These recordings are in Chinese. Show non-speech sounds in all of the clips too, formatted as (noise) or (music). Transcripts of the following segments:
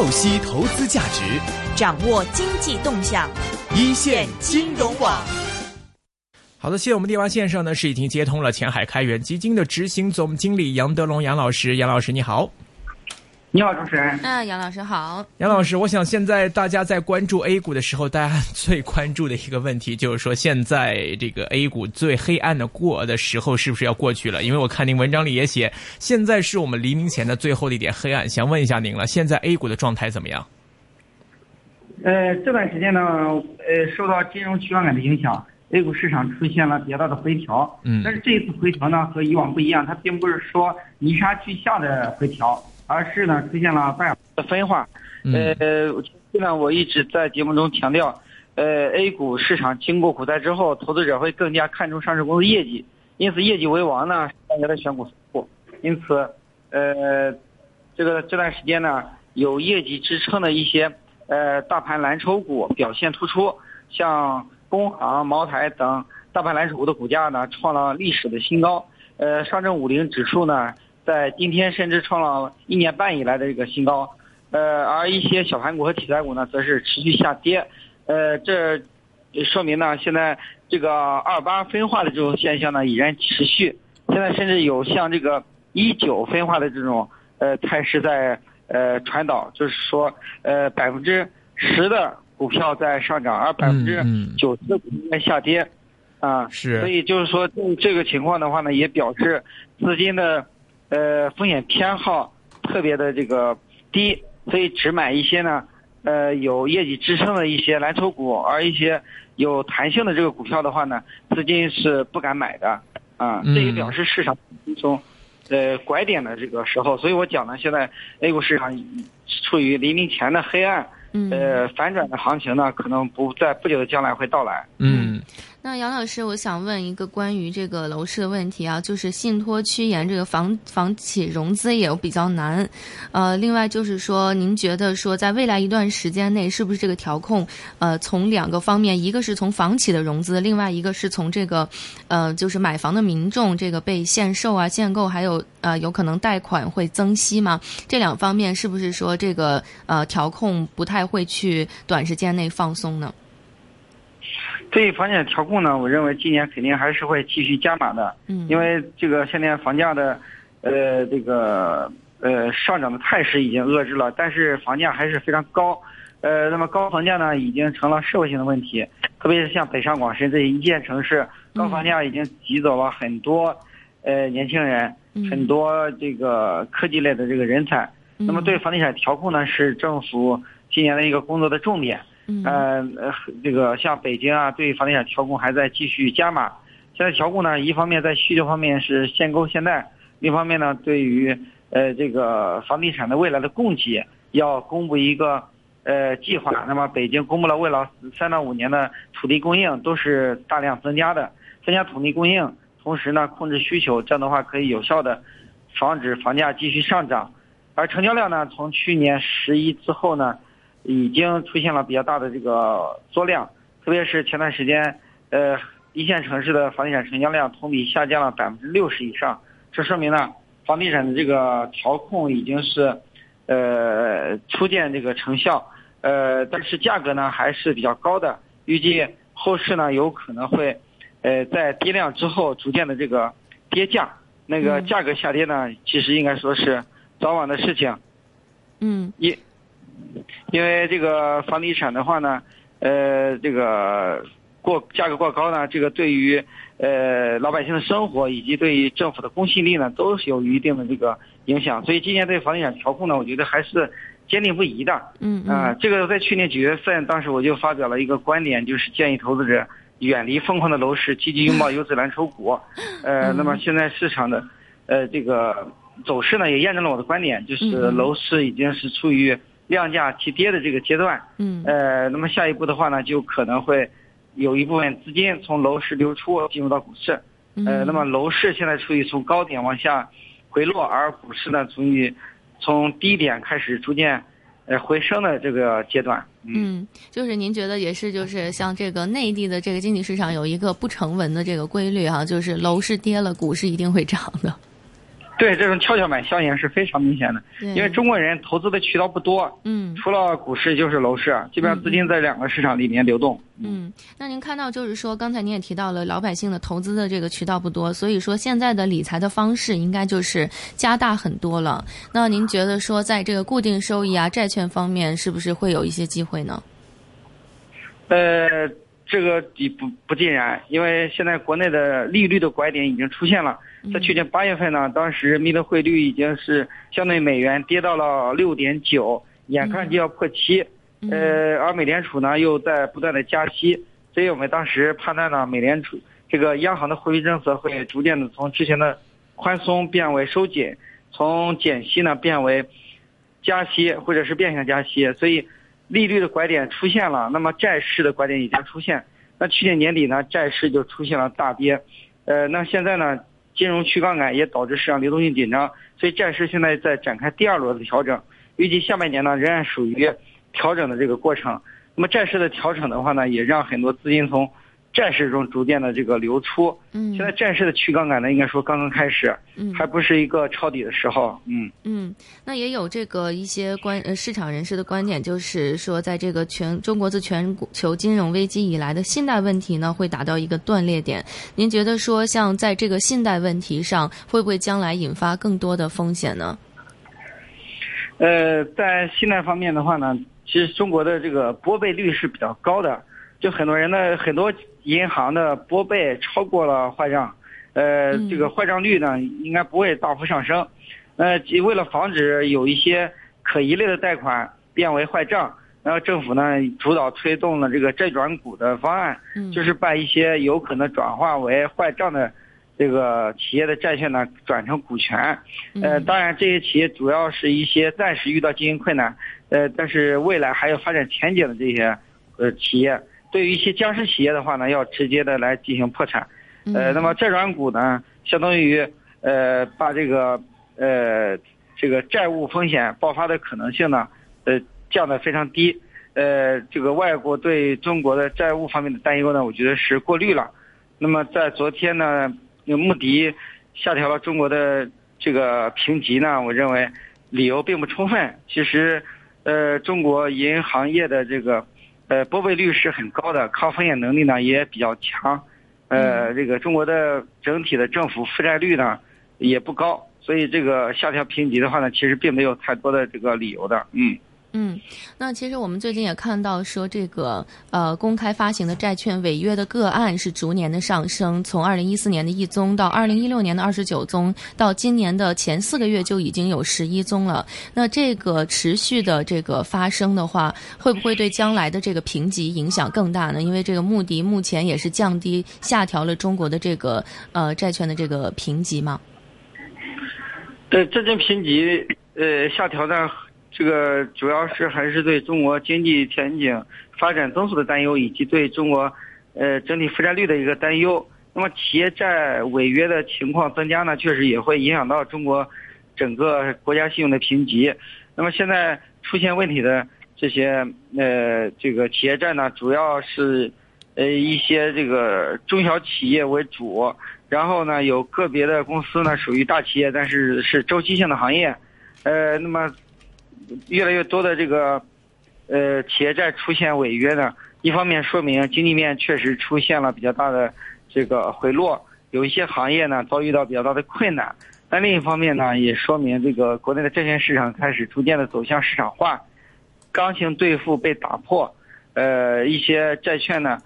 透析投资价值，掌握经济动向，一线金融网。好的，谢谢我们电话线上呢是已经接通了前海开源基金的执行总经理杨德龙杨老师，杨老师你好。你好，主持人。嗯，杨老师好。杨老师，我想现在大家在关注 A 股的时候，大家 (laughs) 最关注的一个问题就是说，现在这个 A 股最黑暗的过的时候是不是要过去了？因为我看您文章里也写，现在是我们黎明前的最后的一点黑暗。想问一下您了，现在 A 股的状态怎么样？呃，这段时间呢，呃，受到金融去杠杆的影响，A 股市场出现了比较大的回调。嗯。但是这一次回调呢，和以往不一样，它并不是说泥沙俱下的回调。而是呢，出现了半的分化。呃，现在我一直在节目中强调，呃，A 股市场经过股灾之后，投资者会更加看重上市公司业绩，因此业绩为王呢，大家的选股思路。因此，呃，这个这段时间呢，有业绩支撑的一些呃大盘蓝筹股表现突出，像工行、茅台等大盘蓝筹股的股价呢，创了历史的新高。呃，上证五零指数呢。在今天甚至创了一年半以来的这个新高，呃，而一些小盘股和题材股呢，则是持续下跌，呃，这说明呢，现在这个二八分化的这种现象呢，已然持续，现在甚至有像这个一九分化的这种呃态势在呃传导，就是说呃百分之十的股票在上涨，而百分之九十的股票在下跌，啊，是，所以就是说这个情况的话呢，也表示资金的。呃，风险偏好特别的这个低，所以只买一些呢，呃，有业绩支撑的一些蓝筹股，而一些有弹性的这个股票的话呢，资金是不敢买的，啊，这也表示市场中，呃，拐点的这个时候，所以我讲呢，现在 A 股市场处于黎明前的黑暗，呃，反转的行情呢，可能不在不久的将来会到来，嗯。那杨老师，我想问一个关于这个楼市的问题啊，就是信托趋严，这个房房企融资也比较难，呃，另外就是说，您觉得说在未来一段时间内，是不是这个调控，呃，从两个方面，一个是从房企的融资，另外一个是从这个，呃，就是买房的民众这个被限售啊、限购，还有呃，有可能贷款会增息吗？这两方面是不是说这个呃调控不太会去短时间内放松呢？对于房地产调控呢，我认为今年肯定还是会继续加码的。嗯，因为这个现在房价的，呃，这个呃上涨的态势已经遏制了，但是房价还是非常高。呃，那么高房价呢，已经成了社会性的问题，特别是像北上广深这些一线城市，高房价已经挤走了很多呃年轻人，很多这个科技类的这个人才。那么对房地产调控呢，是政府今年的一个工作的重点。呃呃，这个像北京啊，对房地产调控还在继续加码。现在调控呢，一方面在需求方面是限购限贷，另一方面呢，对于呃这个房地产的未来的供给要公布一个呃计划。那么北京公布了未来三到五年的土地供应都是大量增加的，增加土地供应，同时呢控制需求，这样的话可以有效的防止房价继续上涨。而成交量呢，从去年十一之后呢。已经出现了比较大的这个缩量，特别是前段时间，呃，一线城市的房地产成交量同比下降了百分之六十以上，这说明呢，房地产的这个调控已经是，呃，初见这个成效，呃，但是价格呢还是比较高的，预计后市呢有可能会，呃，在跌量之后逐渐的这个跌价，那个价格下跌呢，其实应该说是早晚的事情，嗯，一。因为这个房地产的话呢，呃，这个过价格过高呢，这个对于呃老百姓的生活以及对于政府的公信力呢，都是有一定的这个影响。所以今年对房地产调控呢，我觉得还是坚定不移的。嗯啊，这个在去年九月份，当时我就发表了一个观点，就是建议投资者远离疯狂的楼市，积极拥抱优质蓝筹股。(laughs) 呃，那么现在市场的呃这个走势呢，也验证了我的观点，就是楼市已经是处于。量价齐跌的这个阶段，嗯，呃，那么下一步的话呢，就可能会有一部分资金从楼市流出进入到股市，呃，那么楼市现在处于从高点往下回落，而股市呢，处于从低点开始逐渐呃回升的这个阶段。嗯，就是您觉得也是，就是像这个内地的这个经济市场有一个不成文的这个规律哈，就是楼市跌了，股市一定会涨的。对，这种跷跷板效应是非常明显的，因为中国人投资的渠道不多，嗯，除了股市就是楼市，基本上资金在两个市场里面流动。嗯，那您看到就是说，刚才您也提到了老百姓的投资的这个渠道不多，所以说现在的理财的方式应该就是加大很多了。那您觉得说，在这个固定收益啊、债券方面，是不是会有一些机会呢？呃，这个也不不尽然，因为现在国内的利率的拐点已经出现了。在去年八月份呢，当时人民币汇率已经是相对美元跌到了六点九，眼看就要破七。呃，而美联储呢又在不断的加息，所以我们当时判断呢，美联储这个央行的货币政策会逐渐的从之前的宽松变为收紧，从减息呢变为加息或者是变相加息，所以利率的拐点出现了，那么债市的拐点已经出现。那去年年底呢，债市就出现了大跌，呃，那现在呢？金融去杠杆也导致市场流动性紧张，所以债市现在在展开第二轮的调整，预计下半年呢仍然属于调整的这个过程。那么债市的调整的话呢，也让很多资金从。债市中逐渐的这个流出，嗯，现在债市的去杠杆呢，应该说刚刚开始，嗯，还不是一个抄底的时候，嗯嗯，那也有这个一些观呃市场人士的观点，就是说，在这个全中国自全球金融危机以来的信贷问题呢，会达到一个断裂点。您觉得说，像在这个信贷问题上，会不会将来引发更多的风险呢？呃，在信贷方面的话呢，其实中国的这个拨备率是比较高的。就很多人呢，很多银行的拨备超过了坏账，呃，这个坏账率呢，应该不会大幅上升。呃，为了防止有一些可疑类的贷款变为坏账，然后政府呢主导推动了这个债转股的方案，就是把一些有可能转化为坏账的这个企业的债券呢转成股权。呃，当然这些企业主要是一些暂时遇到经营困难，呃，但是未来还有发展前景的这些呃企业。对于一些僵尸企业的话呢，要直接的来进行破产，呃，那么债转股呢，相当于呃把这个呃这个债务风险爆发的可能性呢，呃降得非常低，呃，这个外国对中国的债务方面的担忧呢，我觉得是过滤了。那么在昨天呢，穆迪下调了中国的这个评级呢，我认为理由并不充分。其实，呃，中国银行业的这个。呃，拨备率是很高的，抗风险能力呢也比较强，呃，这个中国的整体的政府负债率呢也不高，所以这个下调评级的话呢，其实并没有太多的这个理由的，嗯。嗯，那其实我们最近也看到说，这个呃公开发行的债券违约的个案是逐年的上升，从二零一四年的一宗到二零一六年的二十九宗，到今年的前四个月就已经有十一宗了。那这个持续的这个发生的话，会不会对将来的这个评级影响更大呢？因为这个穆迪目前也是降低下调了中国的这个呃债券的这个评级嘛。对，这件评级呃下调呢。这个主要是还是对中国经济前景、发展增速的担忧，以及对中国，呃整体负债率的一个担忧。那么企业债违约的情况增加呢，确实也会影响到中国整个国家信用的评级。那么现在出现问题的这些呃这个企业债呢，主要是呃一些这个中小企业为主，然后呢有个别的公司呢属于大企业，但是是周期性的行业，呃那么。越来越多的这个，呃，企业债出现违约呢，一方面说明经济面确实出现了比较大的这个回落，有一些行业呢遭遇到比较大的困难。但另一方面呢，也说明这个国内的债券市场开始逐渐的走向市场化，刚性兑付被打破，呃，一些债券呢，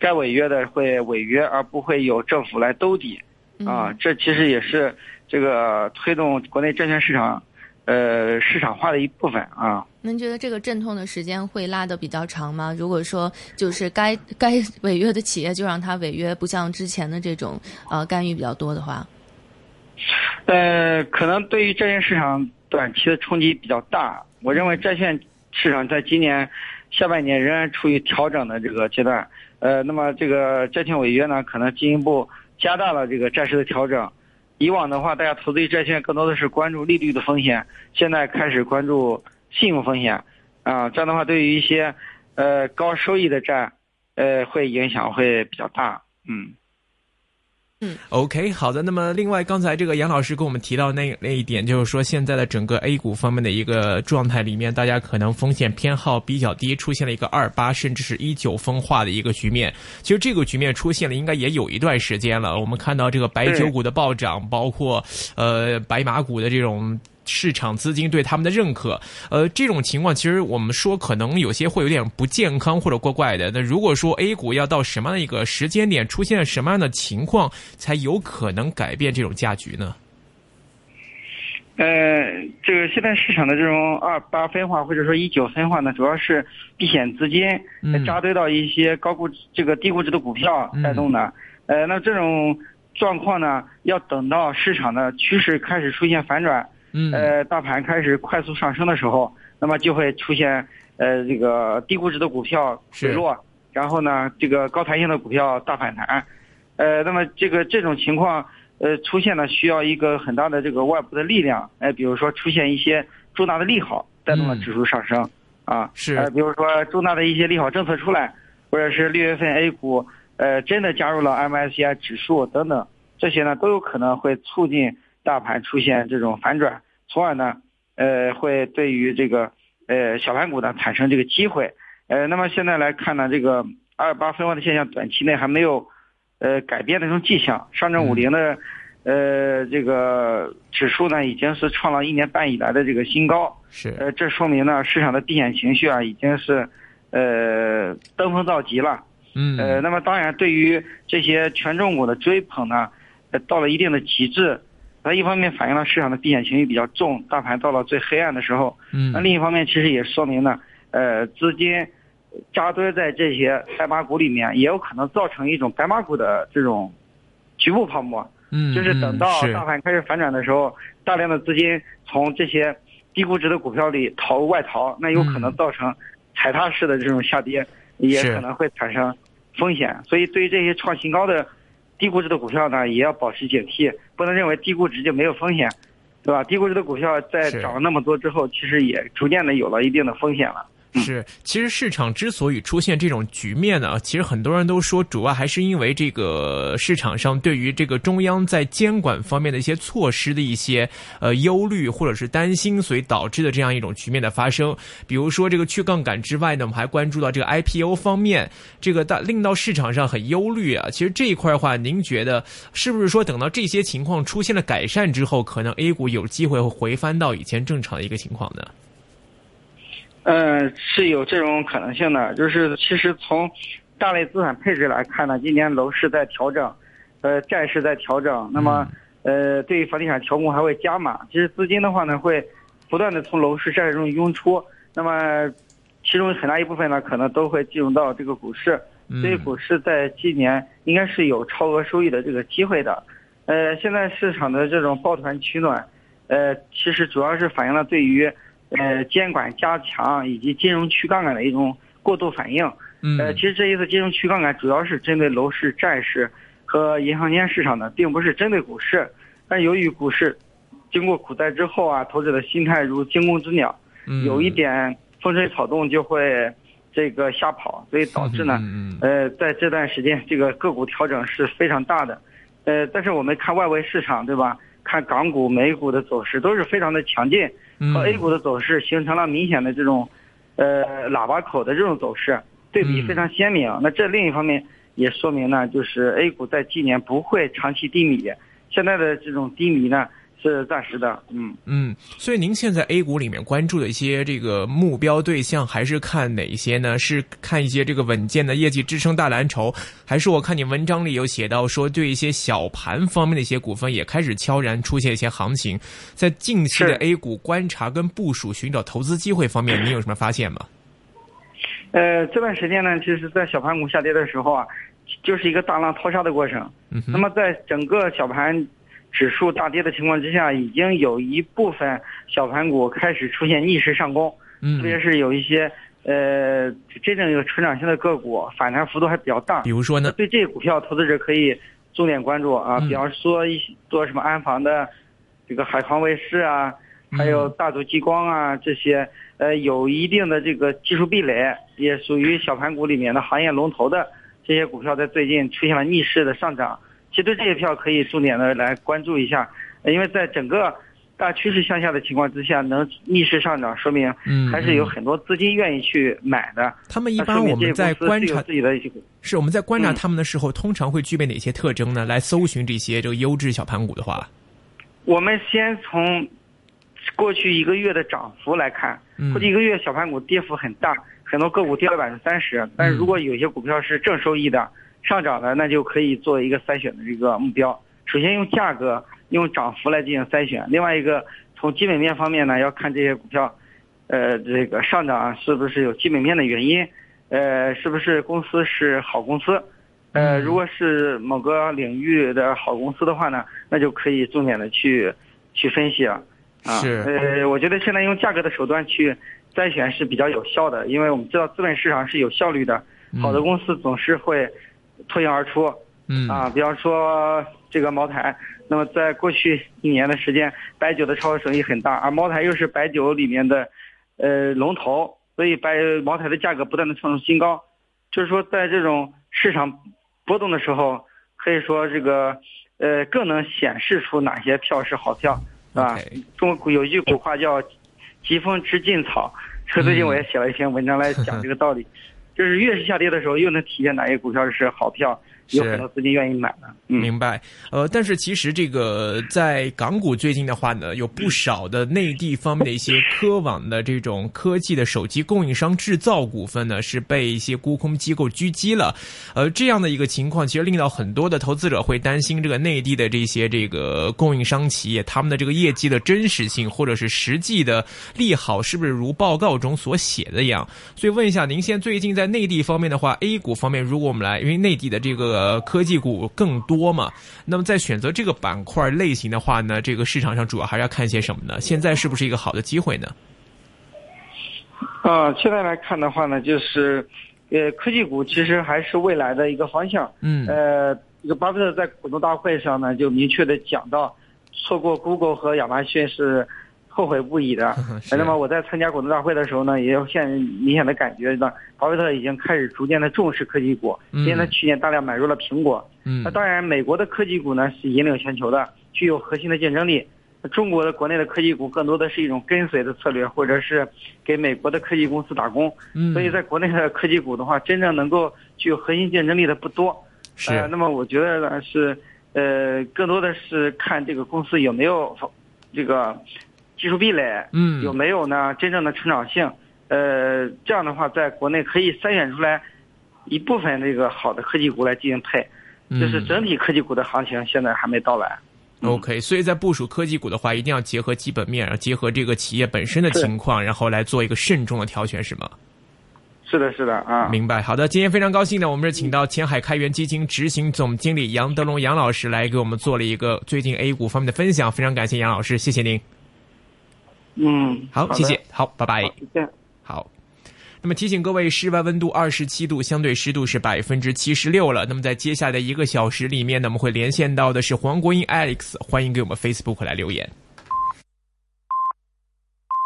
该违约的会违约，而不会有政府来兜底，啊，这其实也是这个推动国内债券市场。呃，市场化的一部分啊。您觉得这个阵痛的时间会拉得比较长吗？如果说就是该该违约的企业就让它违约，不像之前的这种呃干预比较多的话。呃，可能对于债券市场短期的冲击比较大。我认为债券市场在今年下半年仍然处于调整的这个阶段。呃，那么这个债券违约呢，可能进一步加大了这个债市的调整。以往的话，大家投资于债券更多的是关注利率的风险，现在开始关注信用风险，啊，这样的话对于一些呃高收益的债，呃，会影响会比较大，嗯。嗯，OK，好的。那么另外，刚才这个杨老师跟我们提到那那一点，就是说现在的整个 A 股方面的一个状态里面，大家可能风险偏好比较低，出现了一个二八甚至是一九分化的一个局面。其实这个局面出现了，应该也有一段时间了。我们看到这个白酒股的暴涨，包括呃白马股的这种。市场资金对他们的认可，呃，这种情况其实我们说可能有些会有点不健康或者怪怪的。那如果说 A 股要到什么样的一个时间点出现什么样的情况，才有可能改变这种价局呢？呃，这个现在市场的这种二八分化或者说一九分化呢，主要是避险资金扎堆到一些高估这个低估值的股票带动的。呃，那这种状况呢，要等到市场的趋势开始出现反转。嗯，呃，大盘开始快速上升的时候，那么就会出现呃这个低估值的股票回落，然后呢，这个高弹性的股票大反弹，呃，那么这个这种情况呃出现呢，需要一个很大的这个外部的力量，哎，比如说出现一些重大的利好，带动了指数上升，啊，是，呃，比如说重大的一些利好政策出来，或者是六月份 A 股呃真的加入了 MSCI 指数等等，这些呢都有可能会促进。大盘出现这种反转，从而呢，呃，会对于这个呃小盘股呢产生这个机会，呃，那么现在来看呢，这个二八分化的现象短期内还没有呃改变的这种迹象。上证五零的呃这个指数呢，已经是创了一年半以来的这个新高，是，呃，这说明呢市场的避险情绪啊已经是呃登峰造极了，嗯，呃，那么当然对于这些权重股的追捧呢，呃到了一定的极致。它一方面反映了市场的避险情绪比较重，大盘到了最黑暗的时候。嗯。那另一方面，其实也说明呢，呃，资金扎堆在这些白马股里面，也有可能造成一种白马股的这种局部泡沫。嗯。就是等到大盘开始反转的时候，大量的资金从这些低估值的股票里逃外逃，那有可能造成踩踏式的这种下跌，也可能会产生风险。所以，对于这些创新高的。低估值的股票呢，也要保持警惕，不能认为低估值就没有风险，对吧？低估值的股票在涨了那么多之后，其实也逐渐的有了一定的风险了。是，其实市场之所以出现这种局面呢，其实很多人都说，主要还是因为这个市场上对于这个中央在监管方面的一些措施的一些呃忧虑或者是担心，所以导致的这样一种局面的发生。比如说这个去杠杆之外呢，我们还关注到这个 IPO 方面，这个大令到市场上很忧虑啊。其实这一块的话，您觉得是不是说等到这些情况出现了改善之后，可能 A 股有机会会回翻到以前正常的一个情况呢？嗯，是有这种可能性的。就是其实从大类资产配置来看呢，今年楼市在调整，呃，债市在调整。那么，呃，对于房地产调控还会加码。其实资金的话呢，会不断的从楼市债市中涌出。那么，其中很大一部分呢，可能都会进入到这个股市。所以，股市在今年应该是有超额收益的这个机会的。呃，现在市场的这种抱团取暖，呃，其实主要是反映了对于。呃，监管加强以及金融去杠杆的一种过度反应。呃，其实这一次金融去杠杆主要是针对楼市、债市和银行间市场的，并不是针对股市。但由于股市经过股灾之后啊，投资者的心态如惊弓之鸟，有一点风吹草动就会这个吓跑，所以导致呢，呃，在这段时间这个个股调整是非常大的。呃，但是我们看外围市场，对吧？看港股、美股的走势都是非常的强劲。和 A 股的走势形成了明显的这种，呃，喇叭口的这种走势，对比非常鲜明。那这另一方面也说明呢，就是 A 股在今年不会长期低迷，现在的这种低迷呢。是暂时的，嗯嗯，所以您现在 A 股里面关注的一些这个目标对象，还是看哪一些呢？是看一些这个稳健的业绩支撑大蓝筹，还是我看你文章里有写到说，对一些小盘方面的一些股份也开始悄然出现一些行情？在近期的 A 股观察跟部署、寻找投资机会方面，你有什么发现吗？呃，这段时间呢，其实，在小盘股下跌的时候啊，就是一个大浪淘沙的过程。嗯，那么在整个小盘。指数大跌的情况之下，已经有一部分小盘股开始出现逆势上攻，特别是有一些呃真正有成长性的个股，反弹幅度还比较大。比如说呢？对这些股票，投资者可以重点关注啊，比方说一些做什么安防的，这个海康威视啊，还有大族激光啊这些，呃，有一定的这个技术壁垒，也属于小盘股里面的行业龙头的这些股票，在最近出现了逆势的上涨。其实这些票可以重点的来关注一下，因为在整个大趋势向下的情况之下，能逆势上涨，说明还是有很多资金愿意去买的。他们一般我们在观察自己的，是我们在观察他们的时候，通常会具备哪些特征呢？来搜寻这些这个优质小盘股的话，我们先从过去一个月的涨幅来看，过去一个月小盘股跌幅很大。很多个股跌了百分之三十，但是如果有些股票是正收益的、上涨的，那就可以做一个筛选的这个目标。首先用价格、用涨幅来进行筛选。另外一个从基本面方面呢，要看这些股票，呃，这个上涨是不是有基本面的原因，呃，是不是公司是好公司，呃，如果是某个领域的好公司的话呢，那就可以重点的去去分析了。啊，呃，我觉得现在用价格的手段去。筛选是比较有效的，因为我们知道资本市场是有效率的，好的公司总是会脱颖而出。嗯啊，比方说这个茅台，那么在过去一年的时间，白酒的超额收益很大，而茅台又是白酒里面的呃龙头，所以白茅台的价格不断的创出新高。就是说，在这种市场波动的时候，可以说这个呃更能显示出哪些票是好票，是吧？中国古有一句古话叫。疾风知劲草，这最近我也写了一篇文章来讲这个道理，(laughs) 就是越是下跌的时候，又能体现哪些股票是好票。有很多资金愿意买的，明白。呃，但是其实这个在港股最近的话呢，有不少的内地方面的一些科网的这种科技的手机供应商制造股份呢，是被一些沽空机构狙击了。呃，这样的一个情况，其实令到很多的投资者会担心，这个内地的这些这个供应商企业，他们的这个业绩的真实性，或者是实际的利好，是不是如报告中所写的一样？所以问一下，您现在最近在内地方面的话，A 股方面，如果我们来，因为内地的这个。呃，科技股更多嘛？那么在选择这个板块类型的话呢，这个市场上主要还是要看些什么呢？现在是不是一个好的机会呢？啊，现在来看的话呢，就是呃，科技股其实还是未来的一个方向。嗯。呃，这个巴菲特在股东大会上呢，就明确的讲到，错过 Google 和亚马逊是。后悔不已的。(laughs) 那么我在参加股东大会的时候呢，也有现明显的感觉到，巴菲特已经开始逐渐的重视科技股，因为他去年大量买入了苹果。嗯。那当然，美国的科技股呢是引领全球的，具有核心的竞争力。中国的国内的科技股更多的是一种跟随的策略，或者是给美国的科技公司打工。嗯。所以在国内的科技股的话，真正能够具有核心竞争力的不多。是。那么我觉得呢是，呃，更多的是看这个公司有没有这个。技术壁垒，嗯，有没有呢？真正的成长性，呃，这样的话，在国内可以筛选出来一部分这个好的科技股来进行配，就是整体科技股的行情现在还没到来。OK，所以在部署科技股的话，一定要结合基本面，结合这个企业本身的情况，然后来做一个慎重的挑选，是吗？是的，是的啊。明白。好的，今天非常高兴呢，我们是请到前海开源基金执行总经理杨德龙杨老师来给我们做了一个最近 A 股方面的分享，非常感谢杨老师，谢谢您。嗯，好，谢谢，好，拜拜，好。那么提醒各位，室外温度二十七度，相对湿度是百分之七十六了。那么在接下来的一个小时里面呢，我们会连线到的是黄国英 Alex，欢迎给我们 Facebook 来留言。